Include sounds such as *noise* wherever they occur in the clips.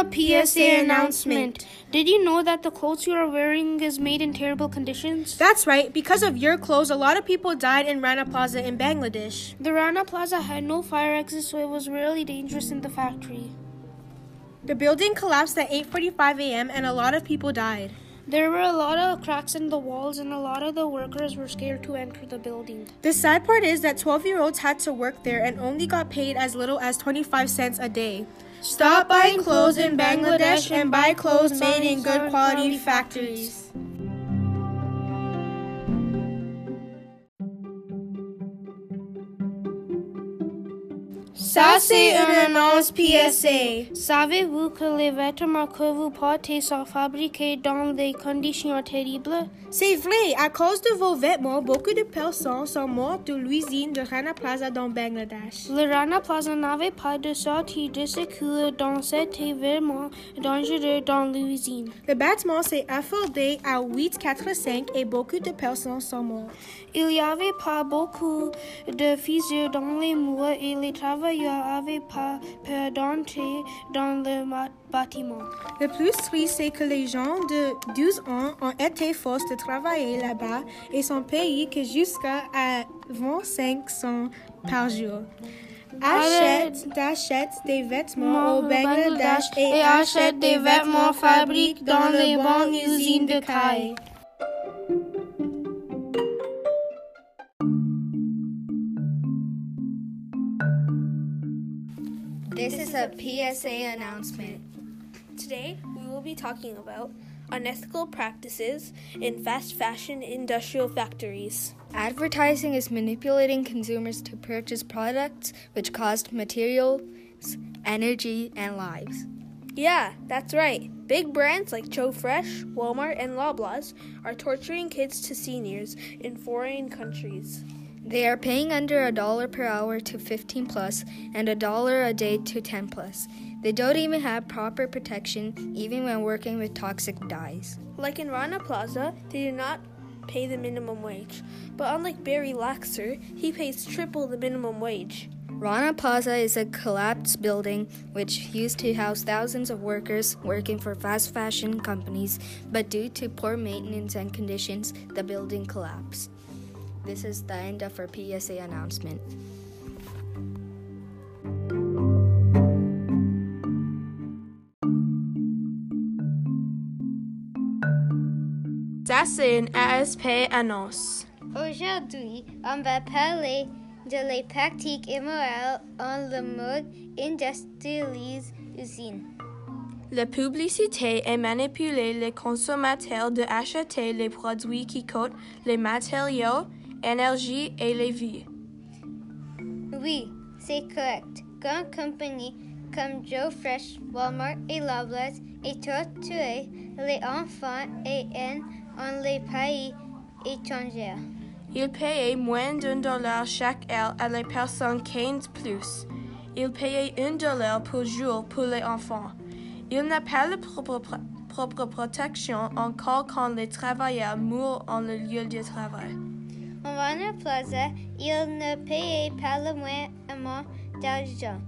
a PSA announcement. Did you know that the clothes you are wearing is made in terrible conditions? That's right. Because of your clothes, a lot of people died in Rana Plaza in Bangladesh. The Rana Plaza had no fire exit, so it was really dangerous in the factory. The building collapsed at 8:45 a.m. and a lot of people died. There were a lot of cracks in the walls, and a lot of the workers were scared to enter the building. The sad part is that 12 year olds had to work there and only got paid as little as 25 cents a day. Stop buying clothes in Bangladesh and buy clothes made in good quality factories. Ça, c'est une annonce PSA. Savez-vous que les vêtements que vous portez sont fabriqués dans des conditions terribles? C'est vrai, à cause de vos vêtements, beaucoup de personnes sont mortes de l'usine de Rana Plaza dans Bangladesh. Le Rana Plaza n'avait pas de sortie de secours dans cet événement dangereux dans l'usine. Le bâtiment s'est effondré à 8,45 et beaucoup de personnes sont mortes. Il n'y avait pas beaucoup de fissures dans les murs et les travailleurs n'avaient pas peur d'entrer dans le bâtiment. Le plus triste, c'est que les gens de 12 ans ont été forcés de travailler là-bas et sont payés que jusqu'à 25 cents par jour. Achète, t'achètes des vêtements au Bangladesh et achète des vêtements fabriqués dans les bonnes usines de Kai. This is a PSA announcement. Today, we will be talking about unethical practices in fast fashion industrial factories. Advertising is manipulating consumers to purchase products which cost materials, energy, and lives. Yeah, that's right. Big brands like Joe Fresh, Walmart, and Loblaws are torturing kids to seniors in foreign countries. They are paying under a dollar per hour to 15 plus and a dollar a day to 10 plus. They don't even have proper protection even when working with toxic dyes. Like in Rana Plaza, they do not pay the minimum wage. But unlike Barry Laxer, he pays triple the minimum wage. Rana Plaza is a collapsed building which used to house thousands of workers working for fast fashion companies, but due to poor maintenance and conditions, the building collapsed. This is the end of our PSA announcement. Ça, c'est une ASP annonce. Aujourd'hui, on va parler de les pratiques immorales en le mode industrialise usine. La publicité est manipuler les consommateurs de acheter les produits qui coûtent les matériaux, énergie et les vies. Oui, c'est correct. Grandes compagnies comme Joe Fresh, Walmart et Loblaws et torturer les enfants et en en les pays étrangers. Ils payaient moins d'un dollar chaque heure à les personnes 15 plus. Ils payaient un dollar par jour pour les enfants. Il n'a pas la propre, propre protection encore quand les travailleurs mourent en le lieu de travail. Rana Plaza, ils ne payaient pas le moins d'argent.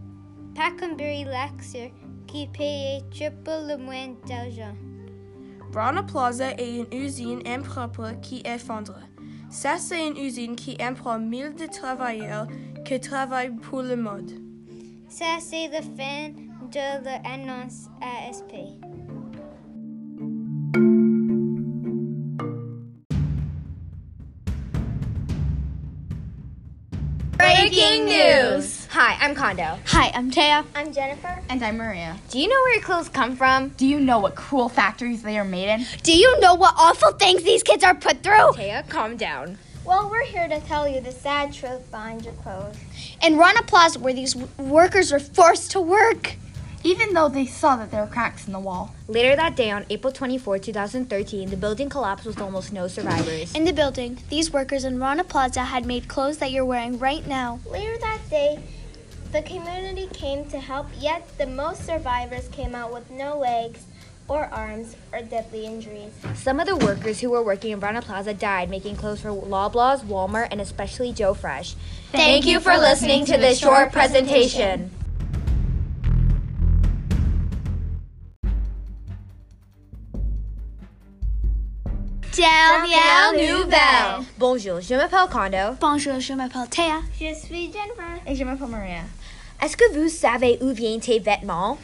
Pas comme Barry Laxer qui payait triple le moins d'argent. Rana Plaza est une usine impropre qui effondre. Ça, c'est une usine qui emploie mille de travailleurs qui travaillent pour le mode. Ça, c'est la fin de l'annonce ASP. Breaking news! Hi, I'm Kondo. Hi, I'm Taya. I'm Jennifer. And I'm Maria. Do you know where your clothes come from? Do you know what cruel factories they are made in? Do you know what awful things these kids are put through? Taya, calm down. Well, we're here to tell you the sad truth behind your clothes. In Rana Plaza, where these workers are forced to work. Even though they saw that there were cracks in the wall. Later that day, on April 24, 2013, the building collapsed with almost no survivors. In the building, these workers in Rana Plaza had made clothes that you're wearing right now. Later that day, the community came to help, yet the most survivors came out with no legs or arms or deadly injuries. Some of the workers who were working in Rana Plaza died making clothes for Loblaws, Walmart, and especially Joe Fresh. Thank, Thank you for listening to this short presentation. Dernière nouvelle. Bonjour, je m'appelle Kondo. Bonjour, je m'appelle Théa. Je suis Jennifer. Et je m'appelle Maria. Est-ce que vous savez où viennent tes vêtements?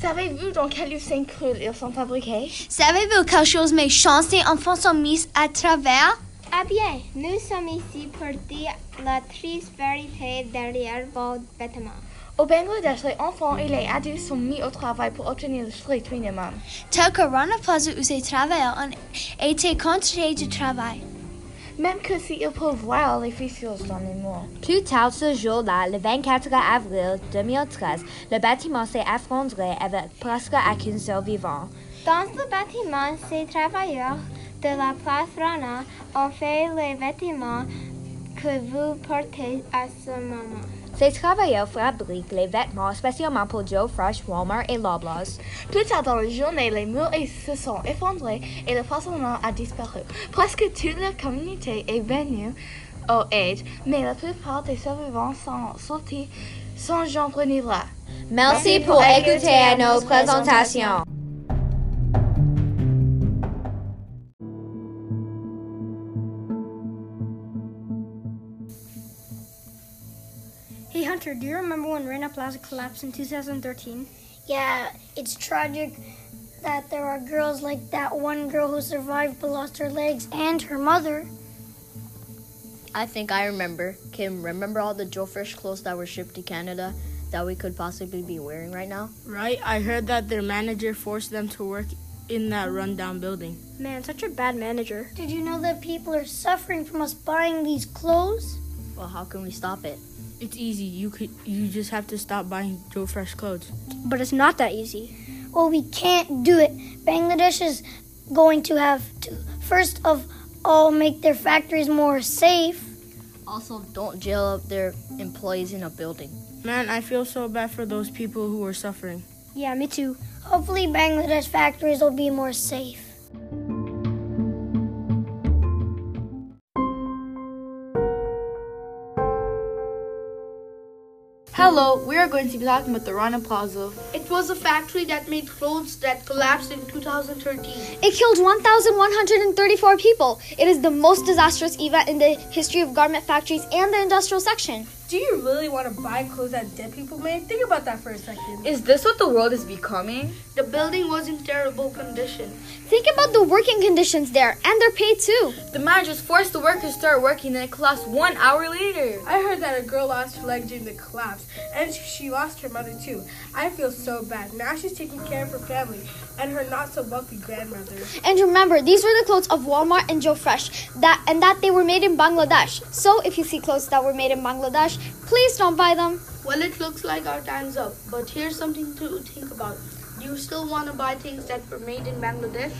Savez-vous dans quelle usine crue ils sont fabriqués? Savez-vous quelque chose mes chances des enfants sont mises à travers? Ah bien, nous sommes ici pour dire la triste vérité derrière vos vêtements. Au Bangladesh, les enfants et les adultes sont mis au travail pour obtenir le strict minimum. Tel que Rana Plaza où ces travailleurs ont été contraints du travail. Même que s'ils peuvent voir les fissures dans les murs. Plus tard ce jour-là, le 24 avril 2013, le bâtiment s'est effondré avec presque aucun survivant. Dans le bâtiment, ces travailleurs de la place Rana ont fait les vêtements que vous portez à ce moment. Ces travailleurs fabriquent les vêtements spécialement pour Joe Fresh, Walmart et Loblaws. Plus tard dans la journée, les murs se sont effondrés et le façonnement a disparu. Presque toute la communauté est venue au aide, mais la plupart des survivants sont sortis sans jambe ni là. Merci pour écouter nos présentations. Do you remember when Rana Plaza collapsed in 2013? Yeah, it's tragic that there are girls like that one girl who survived but lost her legs and her mother. I think I remember. Kim, remember all the Joe Fresh clothes that were shipped to Canada that we could possibly be wearing right now? Right, I heard that their manager forced them to work in that rundown building. Man, such a bad manager. Did you know that people are suffering from us buying these clothes? Well, how can we stop it? It's easy. You could you just have to stop buying Joe Fresh clothes. But it's not that easy. Well, we can't do it. Bangladesh is going to have to first of all make their factories more safe. Also, don't jail up their employees in a building. Man, I feel so bad for those people who are suffering. Yeah, me too. Hopefully, Bangladesh factories will be more safe. Hello, we are going to be talking about the Rana Plaza. It was a factory that made clothes that collapsed in 2013. It killed 1,134 people. It is the most disastrous event in the history of garment factories and the industrial section. Do you really want to buy clothes that dead people made? Think about that for a second. Is this what the world is becoming? The building was in terrible condition. Think about the working conditions there and their pay too. The managers forced the workers to start working and it collapsed one hour later. I heard that a girl lost her leg during the collapse and she lost her mother too. I feel so bad. Now she's taking care of her family and her not so wealthy grandmother. And remember, these were the clothes of Walmart and Joe Fresh, that and that they were made in Bangladesh. So if you see clothes that were made in Bangladesh, please don't buy them. Well, it looks like our time's up, but here's something to think about. Do you still want to buy things that were made in Bangladesh?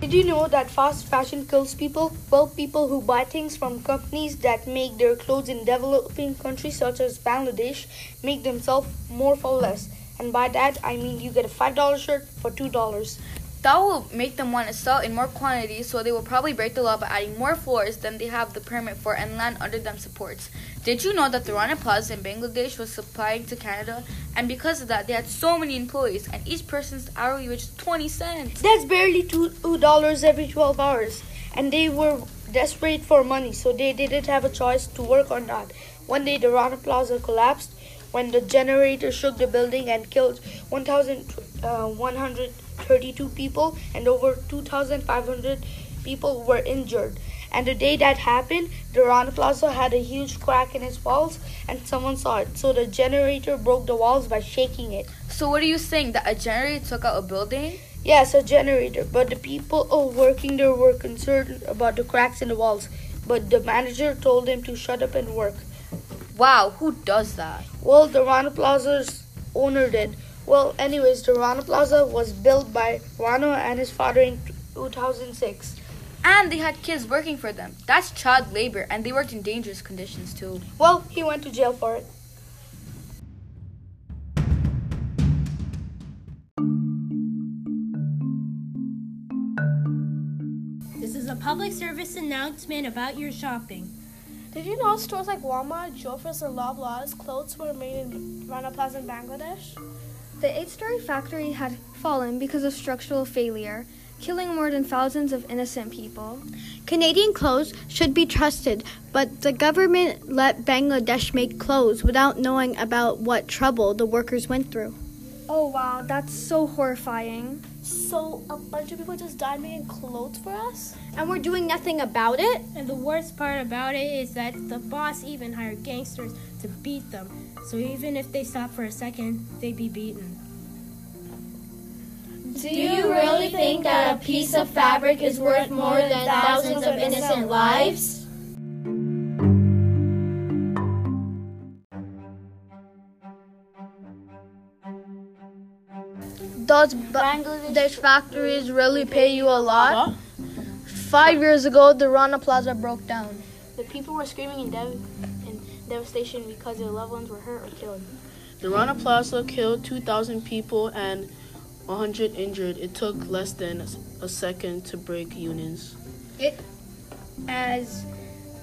Did you know that fast fashion kills people? Well, people who buy things from companies that make their clothes in developing countries such as Bangladesh make themselves more for less. And by that, I mean you get a $5 shirt for $2. That will make them want to sell in more quantity, so they will probably break the law by adding more floors than they have the permit for and land under them supports. Did you know that the Rana Plaza in Bangladesh was supplying to Canada? And because of that, they had so many employees, and each person's hourly wage was 20 cents. That's barely $2 every 12 hours. And they were desperate for money, so they didn't have a choice to work or not. One day, the Rana Plaza collapsed when the generator shook the building and killed uh, 1,132 people, and over 2,500 people were injured. And the day that happened, the Rana Plaza had a huge crack in its walls, and someone saw it. So the generator broke the walls by shaking it. So, what are you saying? That a generator took out a building? Yes, a generator. But the people working there were concerned about the cracks in the walls. But the manager told them to shut up and work. Wow, who does that? Well, the Rana Plaza's owner did. Well, anyways, the Rana Plaza was built by Rana and his father in 2006. And they had kids working for them. That's child labor, and they worked in dangerous conditions too. Well, he went to jail for it. This is a public service announcement about your shopping. Did you know stores like Walmart, Joe Fresh, and Loblaws clothes were made in Rana Plaza in Bangladesh? The eight story factory had fallen because of structural failure, killing more than thousands of innocent people. Canadian clothes should be trusted, but the government let Bangladesh make clothes without knowing about what trouble the workers went through. Oh wow, that's so horrifying. So a bunch of people just died making clothes for us? And we're doing nothing about it? And the worst part about it is that the boss even hired gangsters to beat them. So even if they stop for a second, they'd be beaten. Do you really think that a piece of fabric is worth more than thousands of innocent lives? Does Bangladesh factories really pay you a lot? Uh-huh. Five years ago, the Rana Plaza broke down. The people were screaming in, dev- in devastation because their loved ones were hurt or killed. The Rana Plaza killed 2,000 people and 100 injured. It took less than a second to break unions. It as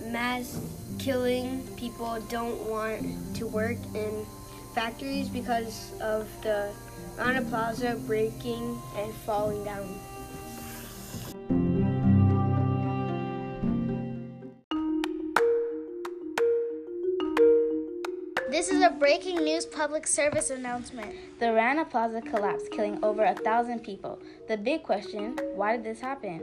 mass killing people don't want to work in factories because of the Rana Plaza breaking and falling down. Breaking news public service announcement. The Rana Plaza collapsed, killing over a thousand people. The big question why did this happen?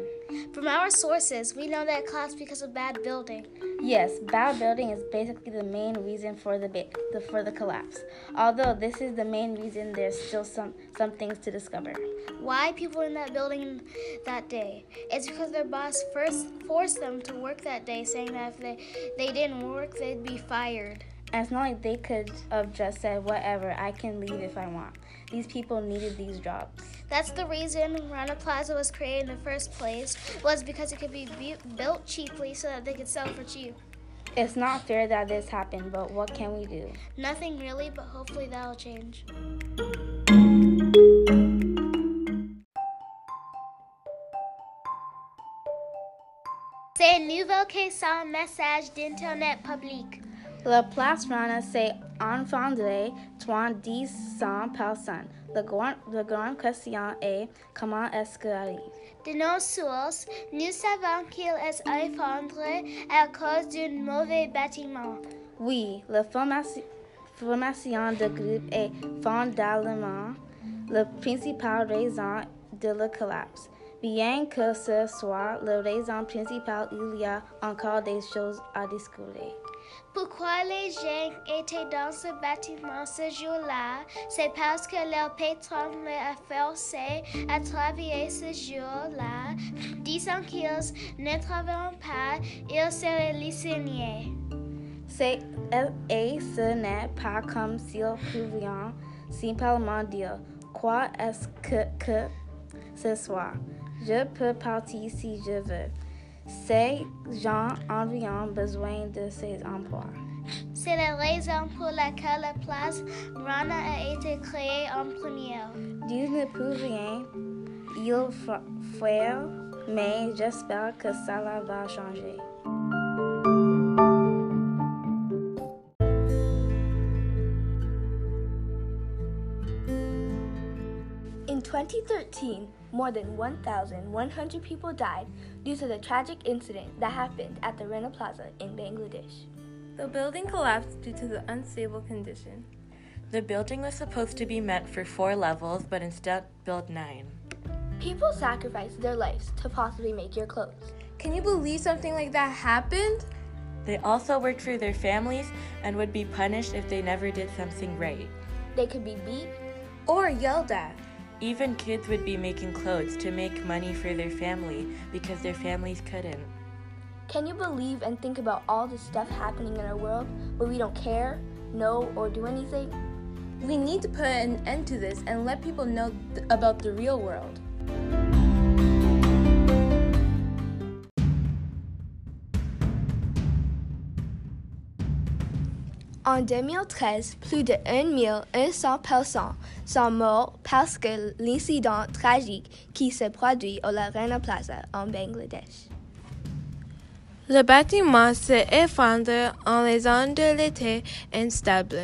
From our sources, we know that it collapsed because of bad building. Yes, bad building is basically the main reason for the, ba- the for the collapse. Although this is the main reason, there's still some some things to discover. Why people in that building that day? It's because their boss first forced them to work that day, saying that if they, they didn't work, they'd be fired. And it's not like they could have just said, whatever, I can leave if I want. These people needed these jobs. That's the reason Rana Plaza was created in the first place, was because it could be bu- built cheaply so that they could sell for cheap. It's not fair that this happened, but what can we do? Nothing really, but hopefully that'll change. C'est un nouveau question message d'Internet public. La place Rana, c'est environ 300 personnes. La grande, la grande question est comment est-ce que arrive? De nos sources, nous savons qu'il est effondré à cause d'un mauvais bâtiment. Oui, la formation, formation de groupe est fondamentalement la principale raison de la collapse. Bien que ce soit la raison principale, il y a encore des choses à discuter. Pourquoi les gens étaient dans ce bâtiment ce jour-là? C'est parce que leur patron les a forcés à travailler ce jour-là. Disant qu'ils ne travailleront pas, ils seraient licenciés. C'est et ce n'est pas comme s'ils pouvaient simplement dire quoi est-ce que, que ce soit? Je peux partir si je veux. Ces gens ont besoin de ces emplois. C'est la raison pour laquelle la place Rana a été créée en première. Dieu ne peut rien il faire, mais j'espère que ça va changer. 2013, more than 1,100 people died due to the tragic incident that happened at the Rana Plaza in Bangladesh. The building collapsed due to the unstable condition. The building was supposed to be meant for four levels, but instead built nine. People sacrificed their lives to possibly make your clothes. Can you believe something like that happened? They also worked for their families and would be punished if they never did something right. They could be beat or yelled at. Even kids would be making clothes to make money for their family because their families couldn't. Can you believe and think about all the stuff happening in our world where we don't care, know, or do anything? We need to put an end to this and let people know th- about the real world. En 2013, plus de 1 personnes sont mortes parce que l'incident tragique qui s'est produit au La Rana Plaza en Bangladesh. Le bâtiment s'est effondré en raison de l'été instable.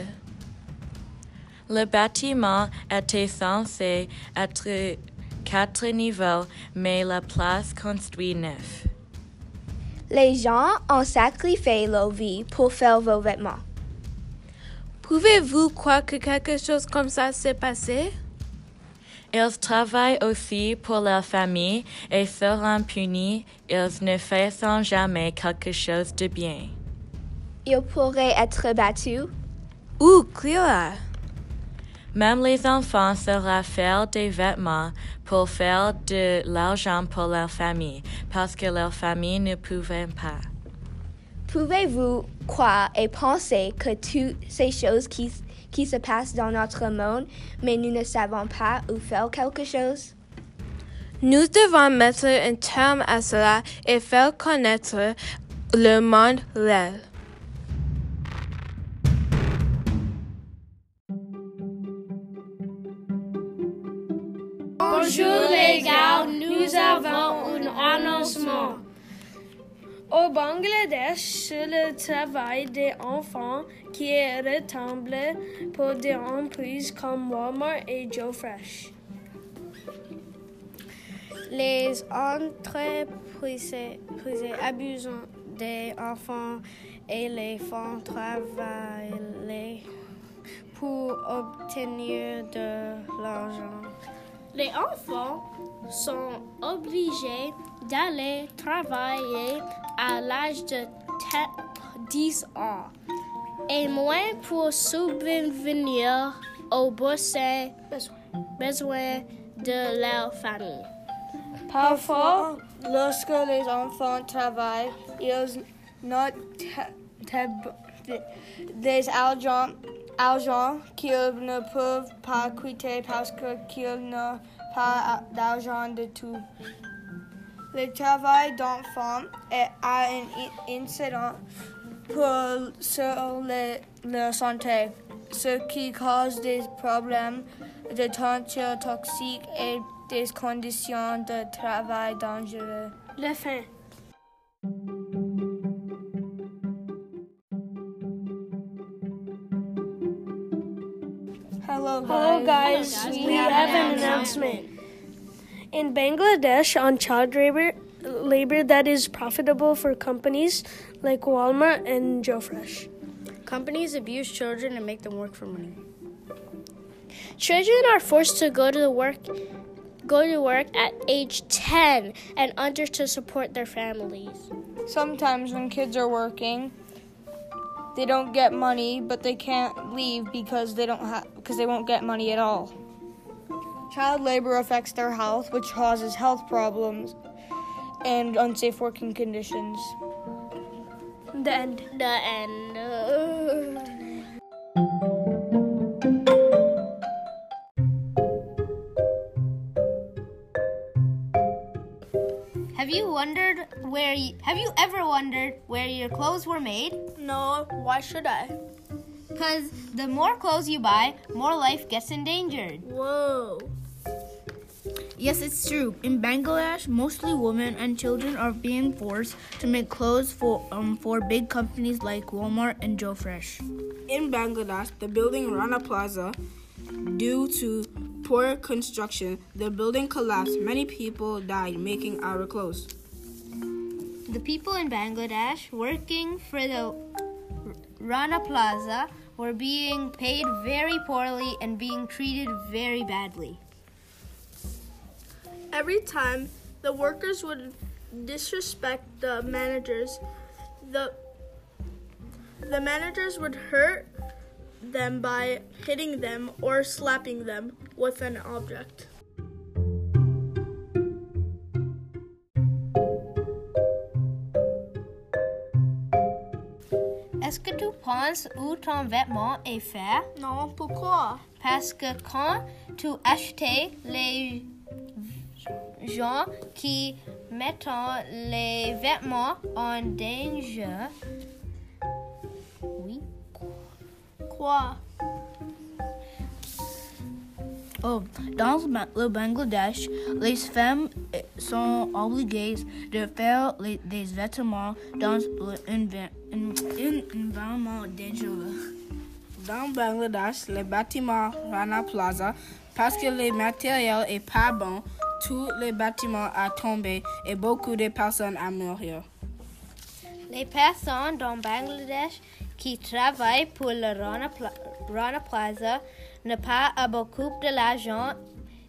Le bâtiment était censé être quatre niveaux, mais la place construit neuf. Les gens ont sacrifié leur vie pour faire vos vêtements. Pouvez-vous croire que quelque chose comme ça s'est passé? Ils travaillent aussi pour leur famille et seront punis. Ils ne feront jamais quelque chose de bien. Ils pourraient être battus. Ou Clara. Même les enfants sauront faire des vêtements pour faire de l'argent pour leur famille parce que leur famille ne pouvait pas. Pouvez-vous croire et penser que toutes ces choses qui, qui se passent dans notre monde, mais nous ne savons pas où faire quelque chose? Nous devons mettre un terme à cela et faire connaître le monde réel. Bonjour les gars, nous avons un annoncement. Au Bangladesh, le travail des enfants qui est rentable pour des entreprises comme Walmart et Joe Fresh. Les entreprises abusent des enfants et les font travailler pour obtenir de l'argent. Les enfants sont obligés d'aller travailler à l'âge de 10 ans et moins pour subvenir aux besoins, besoins de leur famille. Parfois, lorsque les enfants travaillent, ils n'ont des argent, argent qu'ils ne peuvent pas quitter parce qu'ils n'ont pas d'argent de tout. Le travail d'enfant est un incident pour sur le, leur santé, ce qui cause des problèmes de teinture toxique et des conditions de travail dangereuses. Fin. Hello guys. Hello guys, we, have, an announcement. In Bangladesh, on child labor, labor that is profitable for companies like Walmart and Joe Fresh. Companies abuse children and make them work for money. Children are forced to go to the work go to work at age 10 and under to support their families. Sometimes when kids are working, they don't get money, but they can't leave because they don't have because they won't get money at all. Child labor affects their health, which causes health problems and unsafe working conditions. The end. The end. *laughs* Have you wondered where you, have you ever wondered where your clothes were made? No, why should I? Cuz the more clothes you buy, more life gets endangered. Whoa. Yes, it's true. In Bangladesh, mostly women and children are being forced to make clothes for um, for big companies like Walmart and Joe Fresh. In Bangladesh, the building Rana Plaza, due to poor construction, the building collapsed. Many people died making our clothes. The people in Bangladesh working for the Rana Plaza were being paid very poorly and being treated very badly. Every time the workers would disrespect the managers, the the managers would hurt them by hitting them or slapping them with an object. Est-ce que tu penses où ton vêtement est fait? Non, pourquoi? Parce que quand tu achètes les gens qui mettent les vêtements en danger. Oh, dans le Bangladesh, les femmes sont obligées de faire les, des vêtements dans un environnement dangereux. Dans Bangladesh, les bâtiments Rana Plaza, parce que le matériel est pas bon, tous les bâtiments ont tombé et beaucoup de personnes ont mouru. Les personnes dans Bangladesh qui travaillent pour le Rana, Pla Rana Plaza n'ont pas beaucoup de l'argent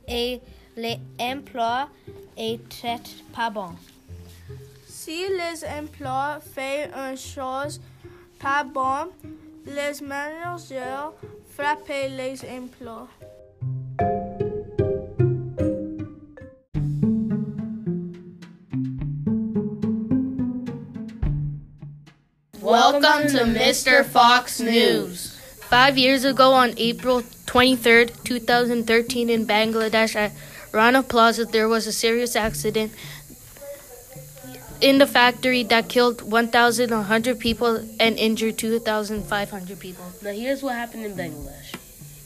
et l'emploi est très pas bon. Si les emplois font une chose pas bonne, les managers frappent les emplois. Welcome to Mr. Fox News. Five years ago, on April 23rd, 2013, in Bangladesh at Rana Plaza, there was a serious accident in the factory that killed 1,100 people and injured 2,500 people. Now, here's what happened in Bangladesh.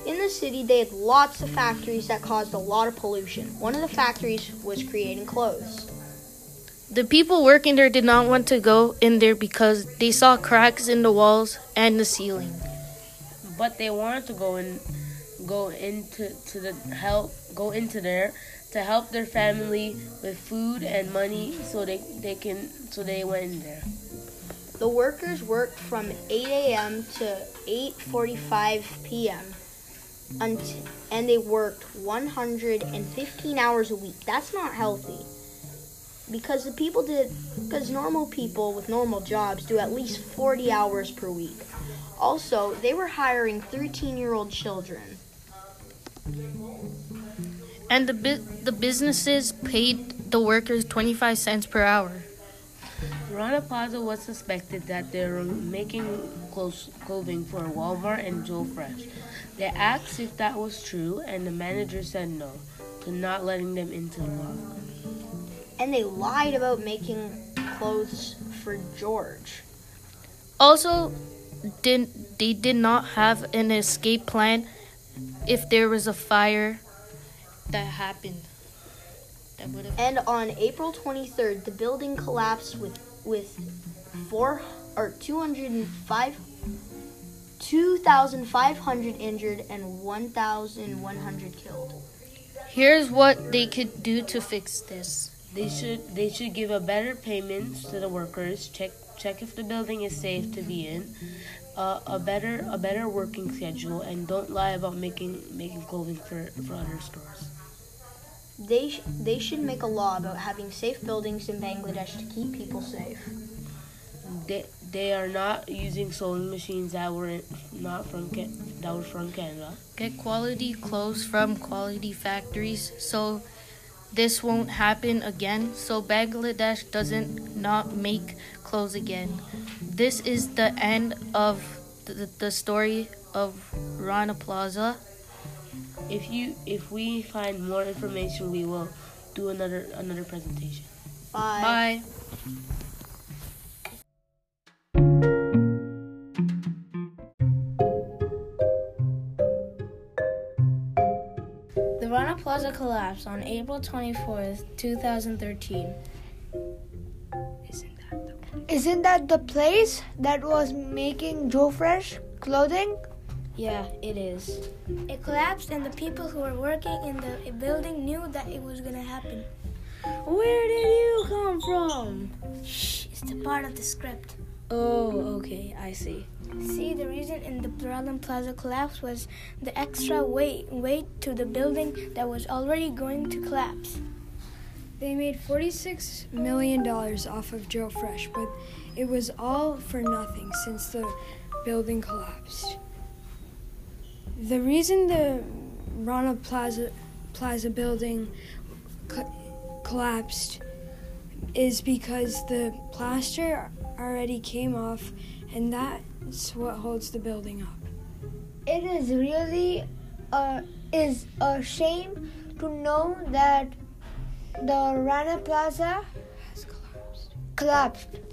In the city, they had lots of factories that caused a lot of pollution. One of the factories was creating clothes. The people working there did not want to go in there because they saw cracks in the walls and the ceiling. But they wanted to go in, go into to the help, go into there to help their family with food and money, so they they can so they went in there. The workers worked from 8 a.m. to 8:45 p.m. and they worked 115 hours a week. That's not healthy because the people did because normal people with normal jobs do at least 40 hours per week. Also they were hiring 13 year old children. And the bu- the businesses paid the workers 25 cents per hour. Rana Plaza was suspected that they were making clothes, clothing for Walmart and Joe Fresh. They asked if that was true, and the manager said no, to not letting them into the plaza and they lied about making clothes for George. Also, did they did not have an escape plan if there was a fire that happened. That would have. And on April 23rd, the building collapsed with with four or 205 2,500 injured and 1,100 killed. Here's what they could do to fix this. They should they should give a better payments to the workers. Check check if the building is safe to be in. Uh, a better a better working schedule and don't lie about making making clothing for, for other stores. They sh- they should make a law about having safe buildings in Bangladesh to keep people safe. They they are not using sewing machines that were not from that were from Canada. Get quality clothes from quality factories so this won't happen again so Bangladesh doesn't not make clothes again. This is the end of the, the story of Rana Plaza. If you if we find more information we will do another another presentation. Bye. Bye. Collapsed on April 24th, 2013. Isn't that the place? Isn't that the place that was making Joe Fresh clothing? Yeah, it is. It collapsed, and the people who were working in the building knew that it was going to happen. Where did you come from? Shh, it's a part of the script. Oh, okay, I see. See, the reason in the Rana Plaza collapse was the extra weight weight to the building that was already going to collapse. They made $46 million off of Joe Fresh, but it was all for nothing since the building collapsed. The reason the Rana Plaza, Plaza building co- collapsed is because the plaster already came off, and that's what holds the building up. It is really a, is a shame to know that the Rana Plaza has collapsed. collapsed